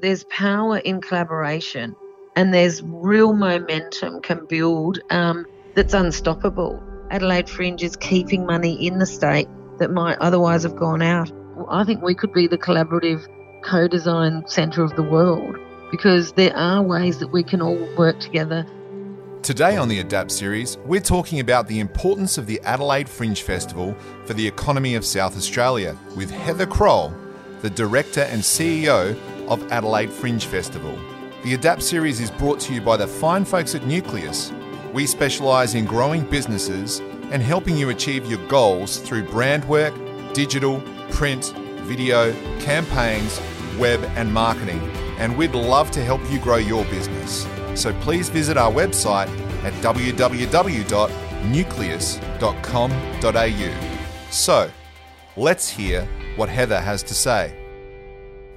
there's power in collaboration and there's real momentum can build um, that's unstoppable. Adelaide Fringe is keeping money in the state that might otherwise have gone out. I think we could be the collaborative co design centre of the world because there are ways that we can all work together. Today on the Adapt series, we're talking about the importance of the Adelaide Fringe Festival for the economy of South Australia with Heather Croall, the Director and CEO of Adelaide Fringe Festival. The Adapt series is brought to you by the fine folks at Nucleus. We specialise in growing businesses and helping you achieve your goals through brand work, digital, print, video, campaigns, web, and marketing. And we'd love to help you grow your business. So please visit our website at www.nucleus.com.au. So, let's hear what Heather has to say.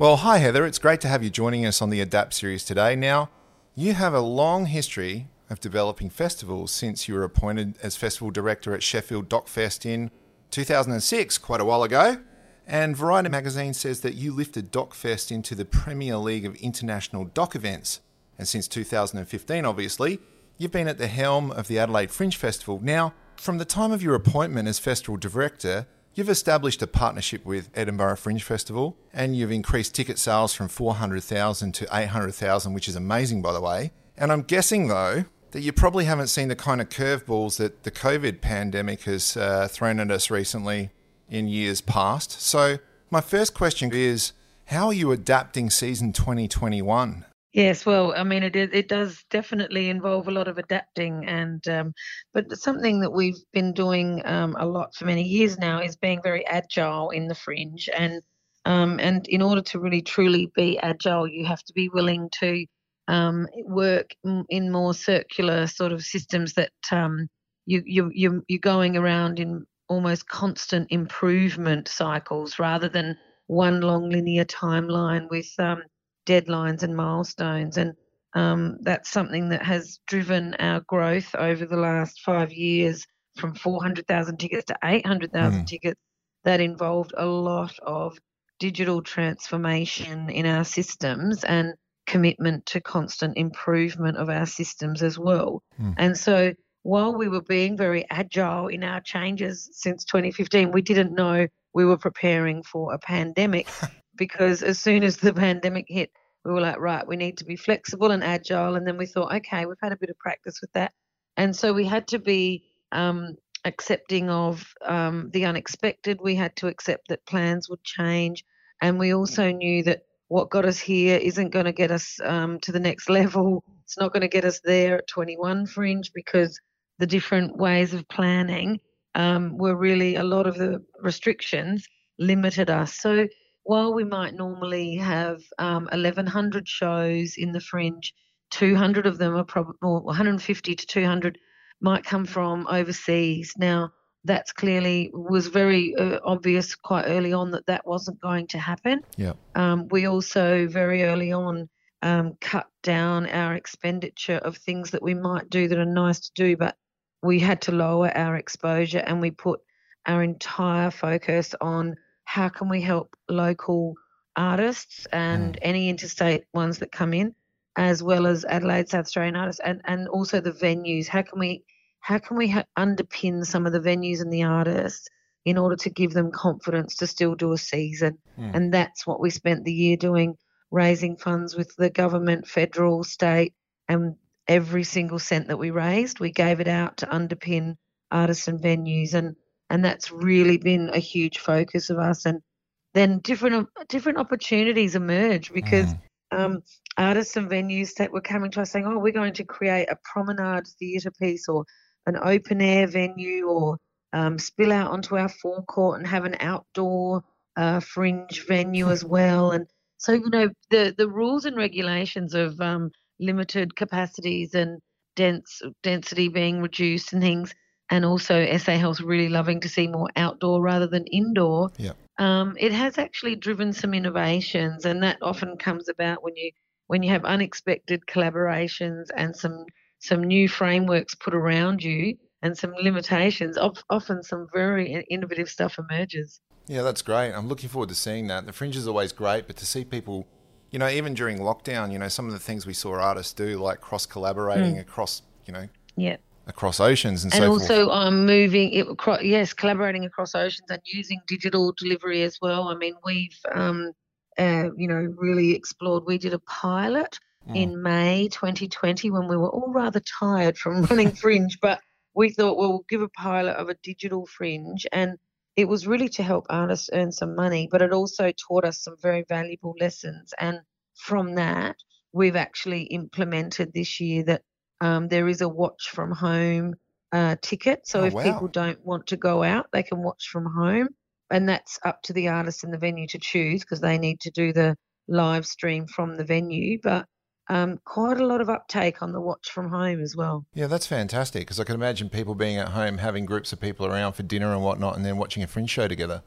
Well, hi Heather, it's great to have you joining us on the Adapt series today. Now, you have a long history of developing festivals since you were appointed as festival director at Sheffield Docfest in 2006, quite a while ago. And Variety magazine says that you lifted Docfest into the Premier League of international doc events. And since 2015, obviously, you've been at the helm of the Adelaide Fringe Festival. Now, from the time of your appointment as festival director, you've established a partnership with Edinburgh Fringe Festival and you've increased ticket sales from 400,000 to 800,000, which is amazing, by the way. And I'm guessing, though, that you probably haven't seen the kind of curveballs that the COVID pandemic has uh, thrown at us recently in years past. So, my first question is how are you adapting season 2021? Yes, well, I mean, it it does definitely involve a lot of adapting, and um, but something that we've been doing um, a lot for many years now is being very agile in the fringe, and um, and in order to really truly be agile, you have to be willing to um, work in more circular sort of systems that um, you you you you're going around in almost constant improvement cycles rather than one long linear timeline with um, deadlines and milestones. And um, that's something that has driven our growth over the last five years from 400,000 tickets to 800,000 mm. tickets. That involved a lot of digital transformation in our systems and commitment to constant improvement of our systems as well. Mm. And so while we were being very agile in our changes since 2015, we didn't know we were preparing for a pandemic because as soon as the pandemic hit, we were like, right, we need to be flexible and agile. And then we thought, okay, we've had a bit of practice with that. And so we had to be um, accepting of um, the unexpected. We had to accept that plans would change. And we also knew that what got us here isn't going to get us um, to the next level. It's not going to get us there at 21 Fringe because the different ways of planning um, were really a lot of the restrictions limited us. So while we might normally have um, 1,100 shows in the Fringe, 200 of them are probably, 150 to 200 might come from overseas. Now, that's clearly was very uh, obvious quite early on that that wasn't going to happen. Yeah. Um, we also very early on um, cut down our expenditure of things that we might do that are nice to do, but we had to lower our exposure and we put our entire focus on how can we help local artists and mm. any interstate ones that come in, as well as Adelaide South Australian artists, and, and also the venues. How can we how can we ha- underpin some of the venues and the artists in order to give them confidence to still do a season? Mm. And that's what we spent the year doing, raising funds with the government, federal, state, and every single cent that we raised, we gave it out to underpin artists and venues, and and that's really been a huge focus of us. And then different different opportunities emerge because mm. um, artists and venues that were coming to us saying, "Oh, we're going to create a promenade theatre piece or an open air venue, or um, spill out onto our forecourt and have an outdoor uh, fringe venue as well." And so, you know, the the rules and regulations of um, limited capacities and dense density being reduced and things. And also SA Health really loving to see more outdoor rather than indoor. Yeah. Um, it has actually driven some innovations, and that often comes about when you when you have unexpected collaborations and some some new frameworks put around you and some limitations. Often some very innovative stuff emerges. Yeah, that's great. I'm looking forward to seeing that. The fringe is always great, but to see people you know, even during lockdown, you know, some of the things we saw artists do, like cross collaborating mm. across, you know, yeah, across oceans and, and so also um, moving it across yes collaborating across oceans and using digital delivery as well. I mean we've um, uh, you know really explored we did a pilot mm. in may 2020 when we were all rather tired from running fringe but we thought well we'll give a pilot of a digital fringe and it was really to help artists earn some money but it also taught us some very valuable lessons. And from that we've actually implemented this year that um, there is a watch from home uh, ticket. So oh, if wow. people don't want to go out, they can watch from home. And that's up to the artist and the venue to choose because they need to do the live stream from the venue. But um, quite a lot of uptake on the watch from home as well. Yeah, that's fantastic because I can imagine people being at home having groups of people around for dinner and whatnot and then watching a fringe show together.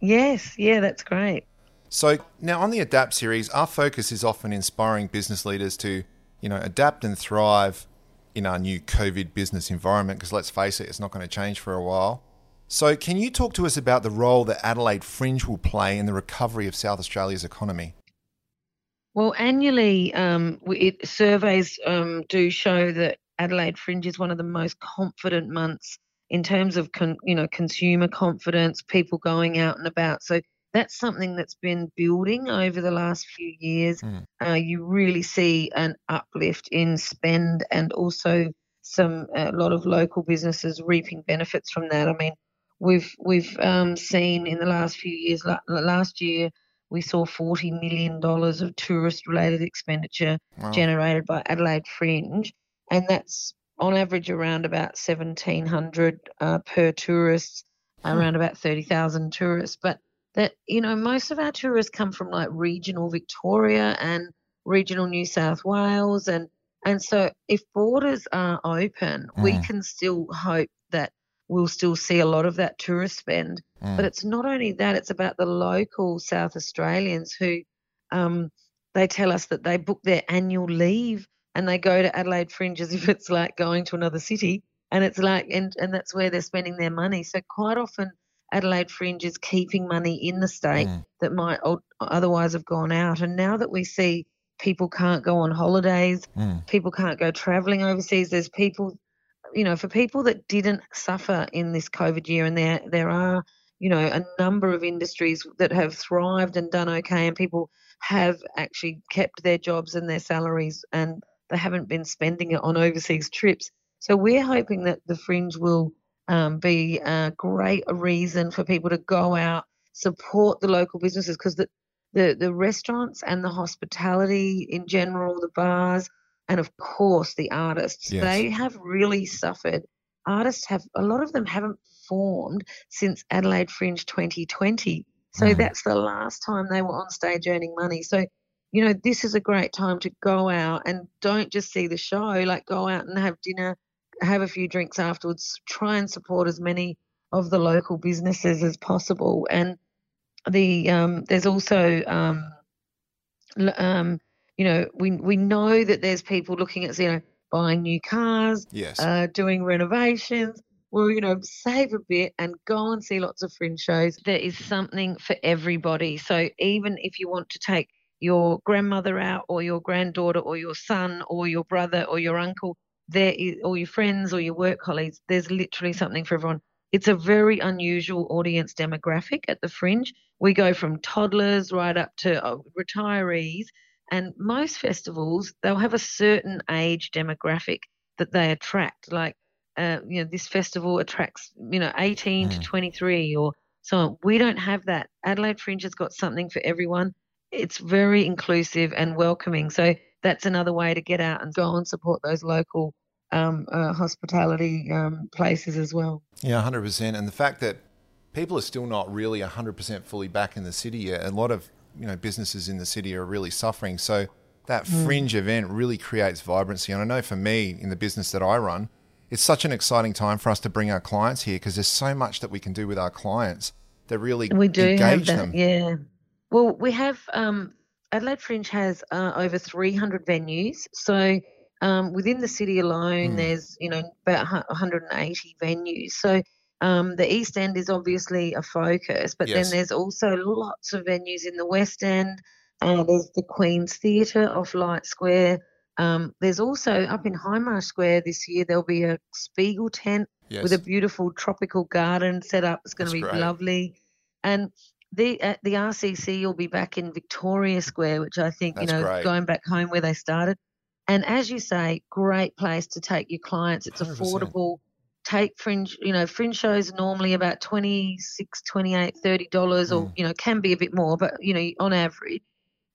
Yes, yeah, that's great. So now on the Adapt series, our focus is often inspiring business leaders to, you know, adapt and thrive in our new COVID business environment because let's face it, it's not going to change for a while. So, can you talk to us about the role that Adelaide Fringe will play in the recovery of South Australia's economy? Well, annually, um, it, surveys um, do show that Adelaide Fringe is one of the most confident months in terms of con, you know consumer confidence, people going out and about. So that's something that's been building over the last few years. Mm. Uh, you really see an uplift in spend and also some a lot of local businesses reaping benefits from that. I mean, we've we've um, seen in the last few years. Last year, we saw forty million dollars of tourist-related expenditure wow. generated by Adelaide Fringe, and that's on average around about seventeen hundred uh, per tourist, hmm. around about thirty thousand tourists, but that you know most of our tourists come from like regional Victoria and regional New South Wales and and so if borders are open mm. we can still hope that we'll still see a lot of that tourist spend mm. but it's not only that it's about the local South Australians who um, they tell us that they book their annual leave and they go to Adelaide Fringe as if it's like going to another city and it's like and and that's where they're spending their money so quite often Adelaide Fringe is keeping money in the state mm. that might otherwise have gone out. And now that we see people can't go on holidays, mm. people can't go travelling overseas, there's people, you know, for people that didn't suffer in this COVID year, and there there are, you know, a number of industries that have thrived and done okay, and people have actually kept their jobs and their salaries, and they haven't been spending it on overseas trips. So we're hoping that the Fringe will um, be a great reason for people to go out, support the local businesses because the, the, the restaurants and the hospitality in general, the bars, and of course the artists, yes. they have really suffered. Artists have, a lot of them haven't performed since Adelaide Fringe 2020. So mm. that's the last time they were on stage earning money. So, you know, this is a great time to go out and don't just see the show, like go out and have dinner have a few drinks afterwards, try and support as many of the local businesses as possible. And the um, there's also um, um, you know we we know that there's people looking at you know buying new cars, yes, uh, doing renovations. Well, you know, save a bit and go and see lots of fringe shows. There is something for everybody. So even if you want to take your grandmother out or your granddaughter or your son or your brother or your uncle there is, or your friends or your work colleagues, there's literally something for everyone. It's a very unusual audience demographic at the fringe. We go from toddlers right up to uh, retirees, and most festivals they'll have a certain age demographic that they attract. Like, uh, you know, this festival attracts you know 18 mm. to 23 or so. On. We don't have that. Adelaide Fringe has got something for everyone. It's very inclusive and welcoming. So that's another way to get out and go and support those local um, uh, hospitality um, places as well. Yeah, 100%. And the fact that people are still not really 100% fully back in the city yet, a lot of you know businesses in the city are really suffering. So that mm. fringe event really creates vibrancy. And I know for me in the business that I run, it's such an exciting time for us to bring our clients here because there's so much that we can do with our clients that really we do engage that, them. Yeah. Well, we have um, Adelaide Fringe has uh, over 300 venues. So um, within the city alone, mm. there's you know about 180 venues. So um, the East End is obviously a focus, but yes. then there's also lots of venues in the West End. Uh, there's the Queen's Theatre off Light Square. Um, there's also up in Hindmarsh Square this year, there'll be a Spiegel tent Yes. with a beautiful tropical garden set up. It's going to be great. lovely. And the uh, the RCC will be back in Victoria Square, which I think That's you know great. going back home where they started. And as you say, great place to take your clients. It's 100%. affordable. Take fringe, you know, fringe shows normally about 26 28 30 dollars, or Mm. you know, can be a bit more, but you know, on average.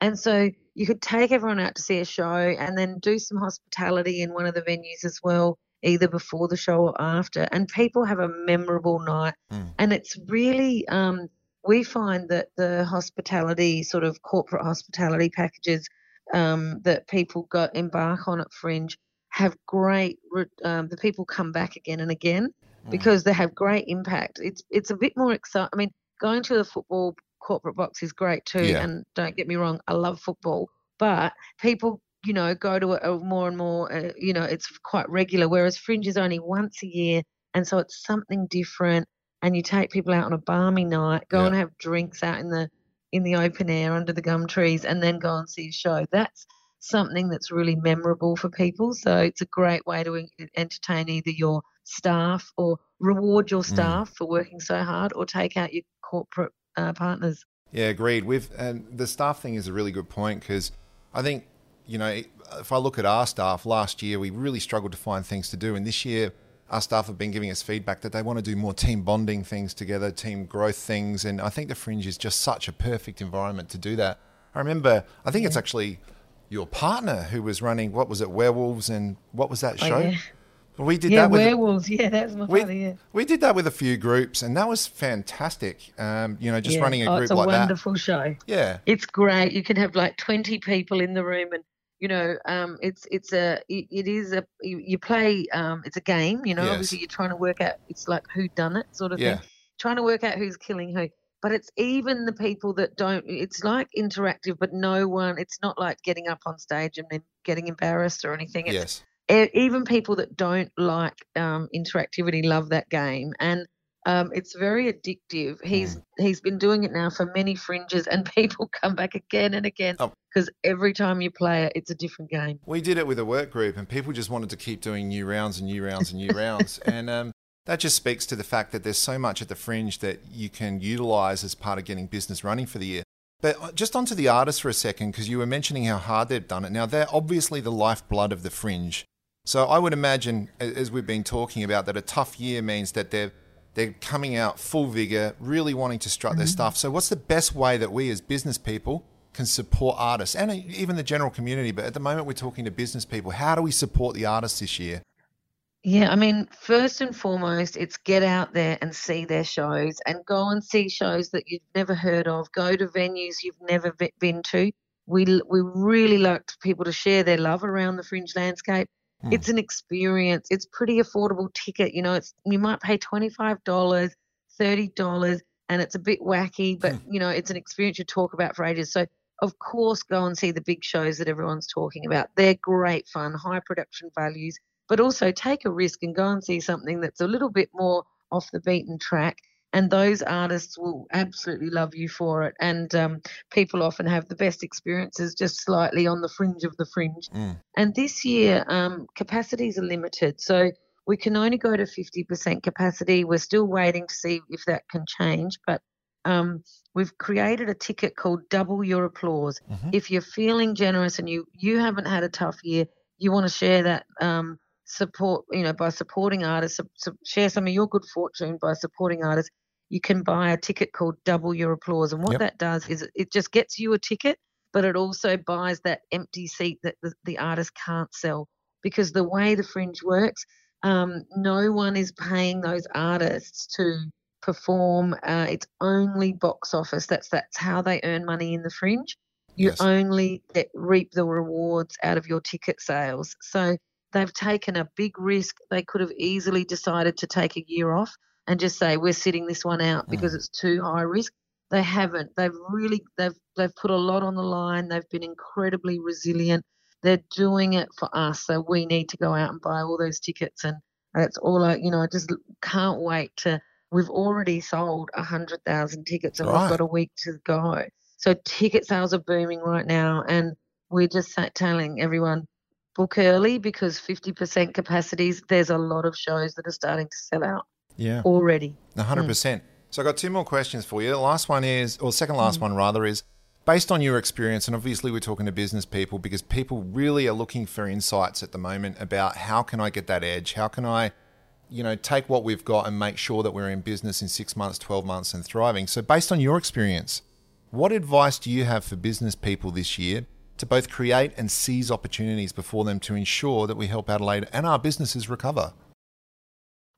And so you could take everyone out to see a show and then do some hospitality in one of the venues as well, either before the show or after. And people have a memorable night. Mm. And it's really, um, we find that the hospitality, sort of corporate hospitality packages um, that people go embark on at Fringe have great, um, the people come back again and again Mm. because they have great impact. It's it's a bit more exciting. I mean, going to the football corporate box is great too. Yeah. And don't get me wrong, I love football, but people, you know, go to it uh, more and more. Uh, you know, it's quite regular. Whereas Fringe is only once a year, and so it's something different. And you take people out on a balmy night, go Yeah. and have drinks out in the in the open air under the gum trees, and then go and see a show. That's something that's really memorable for people. So it's a great way to entertain either your staff or reward your Mm. staff for working so hard, or take out your corporate uh, partners. Yeah, agreed. With and the staff thing is a really good point because I think you know if I look at our staff last year, we really struggled to find things to do, and this year our staff have been giving us feedback that they want to do more team bonding things together, team growth things, and I think the Fringe is just such a perfect environment to do that. I remember, I think it's actually your partner who was running what was it, werewolves, and what was that Oh, show? yeah. We did Yeah, that with werewolves. Yeah, that's my we, father. Yeah. we did that with a few groups, and that was fantastic. Um, you know, just Yeah. running a oh, group it's a like that. wonderful show. Yeah, It's great. You can have like 20 people in the room and you know, um, it's it's a it, it is a you, you play um, it's a game. You know, Yes. obviously you're trying to work out. It's like who done it sort of yeah. thing. Trying to work out who's killing who. But it's even the people that don't. It's like interactive, but no one. It's not like getting up on stage and then getting embarrassed or anything. It's Yes. even people that don't like um, interactivity love that game and um, it's very addictive he's he's been doing it now for many fringes and people come back again and again Oh. because every time you play it it's a different game We did it with a work group, and people just wanted to keep doing new rounds and new rounds and new rounds. And um, that just speaks to the fact that there's so much at the fringe that you can utilize as part of getting business running for the year. But uh, just onto the artists for a second, because you were mentioning how hard they've done it. Now, they're obviously the lifeblood of the fringe. So I would imagine, as we've been talking about, that a tough year means that they're they're coming out full vigor, really wanting to strut their mm-hmm. stuff. So, what's the best way that we as business people can support artists and even the general community? But at the moment, we're talking to business people. How do we support the artists this year? yeah i mean first and foremost it's get out there and see their shows and go and see shows that you've never heard of go to venues you've never been to we we really like people to share their love around the fringe landscape Hmm. it's an experience. It's pretty affordable ticket. You know, it's you might pay twenty five dollars, thirty dollars, and it's a bit wacky, but Hmm. you know, it's an experience you talk about for ages. So of course, go and see the big shows that everyone's talking about. They're great fun, high production values, but also take a risk and go and see something that's a little bit more off the beaten track. And those artists will absolutely love you for it. And um, people often have the best experiences just slightly on the fringe of the fringe. Mm. And this year, um, capacities are limited. So we can only go to 50% capacity. We're still waiting to see if that can change. But um, we've created a ticket called Double Your Applause. Mhm. If you're feeling generous and you, you haven't had a tough year, you want to share that um, support, you know, by supporting artists, su- su- share some of your good fortune by supporting artists. You can buy a ticket called Double Your Applause. And what Yep. that does is it just gets you a ticket but it also buys that empty seat that the, the artist can't sell. Because the way the fringe works, um, no one is paying those artists to perform. Uh, it's only box office. That's that's how they earn money in the fringe. You Yes. only get, reap the rewards out of your ticket sales. So they've taken a big risk. They could have easily decided to take a year off and just say we're sitting this one out hmm. because it's too high risk. They haven't. They've really they've they've put a lot on the line. They've been incredibly resilient. They're doing it for us so we need to go out and buy all those tickets and that's all i you know i just can't wait to we've already sold a hundred thousand tickets and Right. we've got a week to go. So ticket sales are booming right now, and we're just telling everyone book early because 50% capacities. There's a lot of shows that are starting to sell out. Yeah. Already. 100%. Mm. So I've got two more questions for you. The last one is, or second last mm. one rather, is based on your experience, and obviously we're talking to business people because people really are looking for insights at the moment about how can I get that edge? How can I, you know, take what we've got and make sure that we're in business in six months, 12 months and thriving? So, based on your experience, what advice do you have for business people this year to both create and seize opportunities before them to ensure that we help Adelaide and our businesses recover?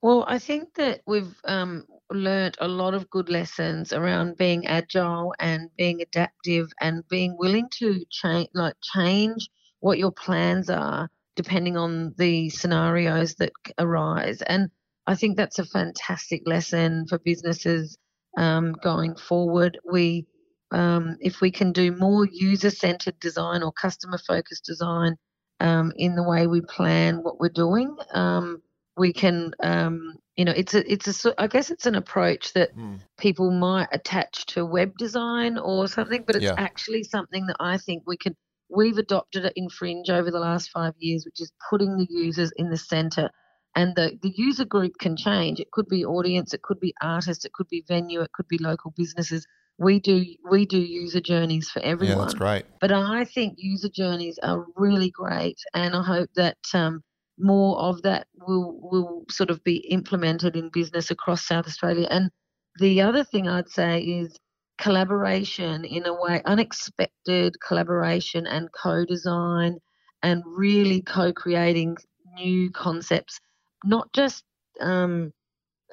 Well, I think that we've um, learnt a lot of good lessons around being agile and being adaptive and being willing to change, like change what your plans are depending on the scenarios that arise. And I think that's a fantastic lesson for businesses um, going forward. We, um, if we can do more user-centered design or customer-focused design um, in the way we plan what we're doing um, we can um, you know it's a it's a i guess it's an approach that mm. people might attach to web design or something but it's yeah. actually something that i think we can we've adopted it in fringe over the last five years which is putting the users in the center and the, the user group can change it could be audience it could be artists it could be venue it could be local businesses we do we do user journeys for everyone yeah that's great but i think user journeys are really great and i hope that um, more of that will will sort of be implemented in business across South Australia. And the other thing I'd say is collaboration in a way, unexpected collaboration and co-design, and really co-creating new concepts, not just um,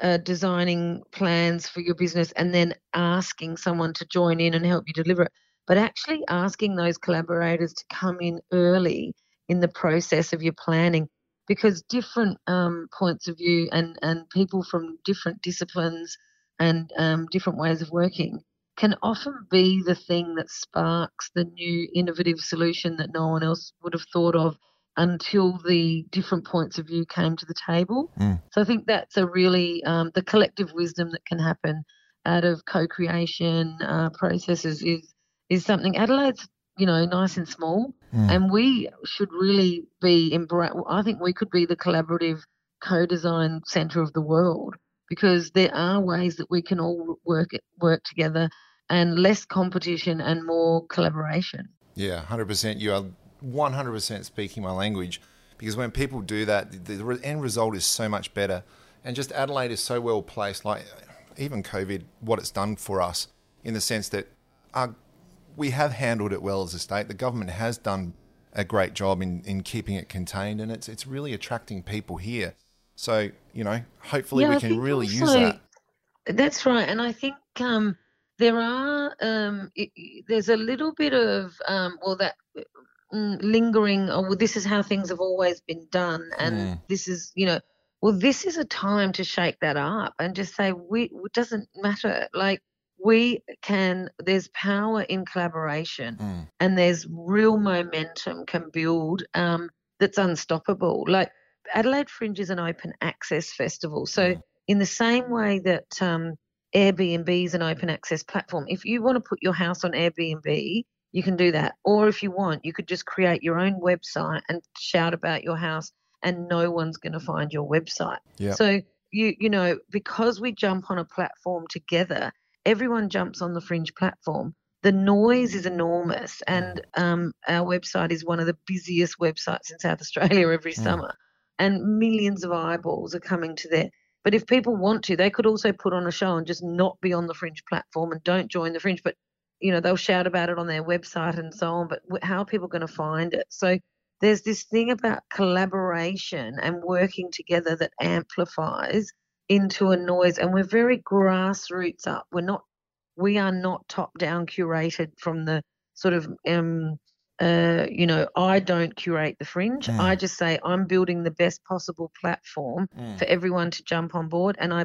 uh, designing plans for your business and then asking someone to join in and help you deliver it, but actually asking those collaborators to come in early in the process of your planning because different um, points of view and, and people from different disciplines and um, different ways of working can often be the thing that sparks the new innovative solution that no one else would have thought of until the different points of view came to the table. Mm. So I think that's a really um, the collective wisdom that can happen out of co-creation uh, processes is is something Adelaide's you know, nice and small. Mm. And we should really be, embra- I think we could be the collaborative co design centre of the world because there are ways that we can all work work together and less competition and more collaboration. Yeah, 100%. You are 100% speaking my language because when people do that, the end result is so much better. And just Adelaide is so well placed, like even COVID, what it's done for us in the sense that our we have handled it well as a state. The government has done a great job in, in keeping it contained, and it's it's really attracting people here. So you know, hopefully yeah, we can really also, use that. That's right, and I think um, there are um, it, there's a little bit of um, well that lingering. Oh, well, this is how things have always been done, and mm. this is you know. Well, this is a time to shake that up and just say we it doesn't matter. Like we can there's power in collaboration mm. and there's real momentum can build um, that's unstoppable like adelaide fringe is an open access festival so mm. in the same way that um, airbnb is an open access platform if you want to put your house on airbnb you can do that or if you want you could just create your own website and shout about your house and no one's going to find your website yep. so you you know because we jump on a platform together everyone jumps on the Fringe platform. The noise is enormous, and um, our website is one of the busiest websites in South Australia every mm. summer, and millions of eyeballs are coming to there. But if people want to, they could also put on a show and just not be on the Fringe platform and don't join the Fringe. But you know they'll shout about it on their website and so on. But how are people going to find it? So there's this thing about collaboration and working together that amplifies into a noise and we're very grassroots up we're not we are not top down curated from the sort of um uh you know i don't curate the fringe mm. i just say i'm building the best possible platform mm. for everyone to jump on board and i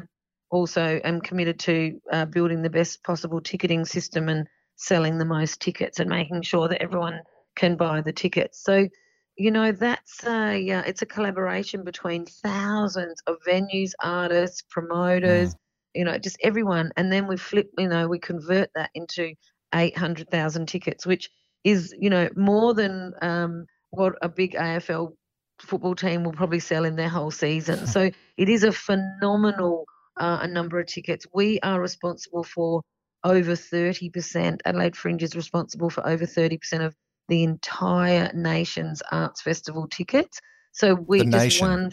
also am committed to uh, building the best possible ticketing system and selling the most tickets and making sure that everyone can buy the tickets so you know that's a uh, it's a collaboration between thousands of venues artists promoters mm. you know just everyone and then we flip you know we convert that into 800,000 tickets, which is, you know, more than um, what a big AFL football team will probably sell in their whole season. So it is a phenomenal uh, a number of tickets. We are responsible for over 30%. Adelaide Fringe is responsible for over 30% of the entire nation's arts festival tickets. So we The just nation. won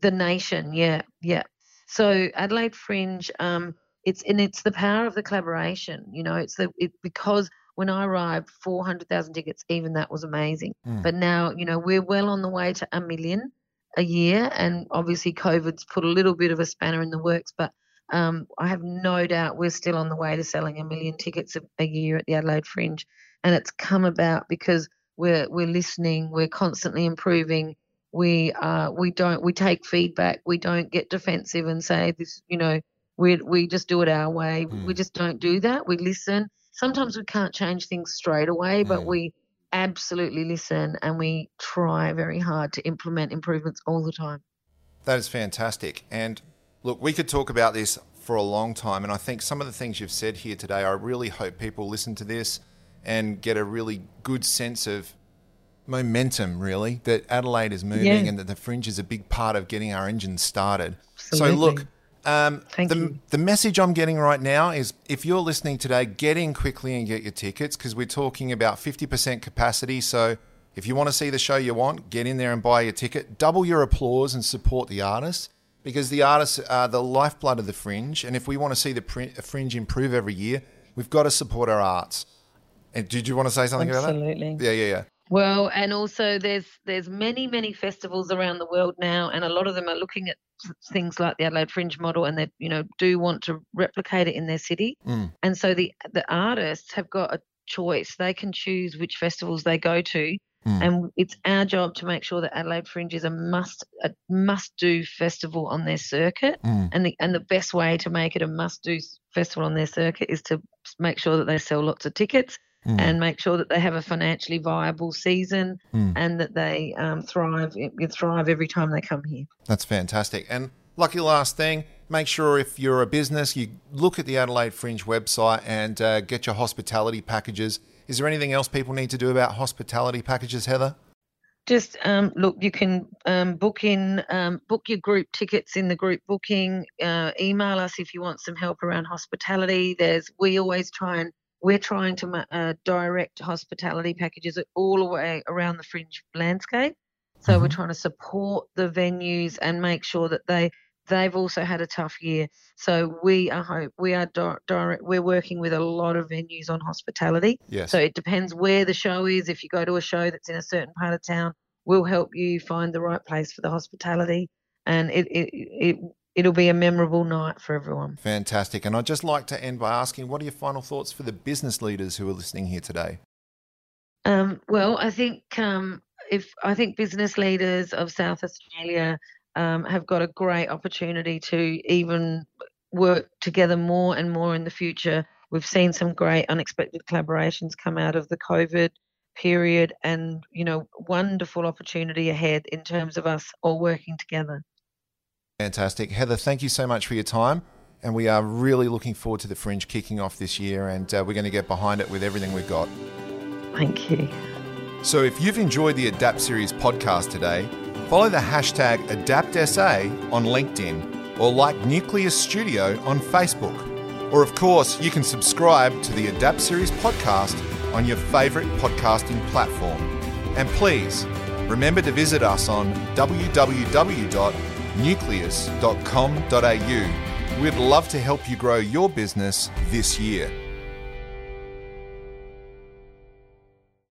the nation. Yeah, yeah. So Adelaide Fringe, um, it's and it's the power of the collaboration. You know, it's the it because when I arrived, 400,000 tickets, even that was amazing. Mm. But now, you know, we're well on the way to a million a year, and obviously COVID's put a little bit of a spanner in the works, but um, I have no doubt we're still on the way to selling a million tickets a, a year at the Adelaide Fringe, and it's come about because we're we're listening, we're constantly improving. We uh we don't we take feedback. We don't get defensive and say this. You know, we we just do it our way. Mm. We just don't do that. We listen. Sometimes we can't change things straight away, but Mm. we absolutely listen and we try very hard to implement improvements all the time. That is fantastic. And look, we could talk about this for a long time. And I think some of the things you've said here today, I really hope people listen to this and get a really good sense of momentum, really, that Adelaide is moving Yeah. and that the fringe is a big part of getting our engines started. Absolutely. So, look, um, the, the message I'm getting right now is if you're listening today, get in quickly and get your tickets because we're talking about 50% capacity. So, if you want to see the show you want, get in there and buy your ticket. Double your applause and support the artists because the artists are the lifeblood of the fringe. And if we want to see the prin- fringe improve every year, we've got to support our arts. And did you want to say something about Absolutely. Yeah, yeah, yeah. Well, and also there's there's many many festivals around the world now, and a lot of them are looking at things like the Adelaide Fringe model, and they you know do want to replicate it in their city. Mm. And so the the artists have got a choice; they can choose which festivals they go to, Mm. and it's our job to make sure that Adelaide Fringe is a must a must do festival on their circuit. Mm. And the and the best way to make it a must do festival on their circuit is to make sure that they sell lots of tickets Mm. and make sure that they have a financially viable season Mm. and that they um, thrive you thrive every time they come here. That's fantastic. And lucky last thing, make sure if you're a business, you look at the Adelaide Fringe website and uh, get your hospitality packages. Is there anything else people need to do about hospitality packages, Heather? Just um, look, you can um, book in, um, book your group tickets in the group booking. Uh, email us if you want some help around hospitality. There's we always try and we're trying to uh, direct hospitality packages all the way around the fringe landscape. So we're Mhm. trying to support the venues and make sure that they they've also had a tough year. So we are hope we are direct. We're working with a lot of venues on hospitality. Yes. So it depends where the show is. If you go to a show that's in a certain part of town, we'll help you find the right place for the hospitality, and it it, it it'll be a memorable night for everyone. Fantastic. And I'd just like to end by asking what are your final thoughts for the business leaders who are listening here today? Um, well, I think um, if I think business leaders of South Australia um, have got a great opportunity to even work together more and more in the future. We've seen some great unexpected collaborations come out of the COVID period, and you know, wonderful opportunity ahead in terms of us all working together. Fantastic. Heather, thank you so much for your time. And we are really looking forward to the Fringe kicking off this year, and uh, we're going to get behind it with everything we've got. Thank you. So if you've enjoyed the Adapt Series podcast today, follow the hashtag AdaptSA on LinkedIn or like Nucleus Studio on Facebook. Or, of course, you can subscribe to the Adapt Series podcast on your favourite podcasting platform. And please remember to visit us on www.nucleus.com.au. We'd love to help you grow your business this year.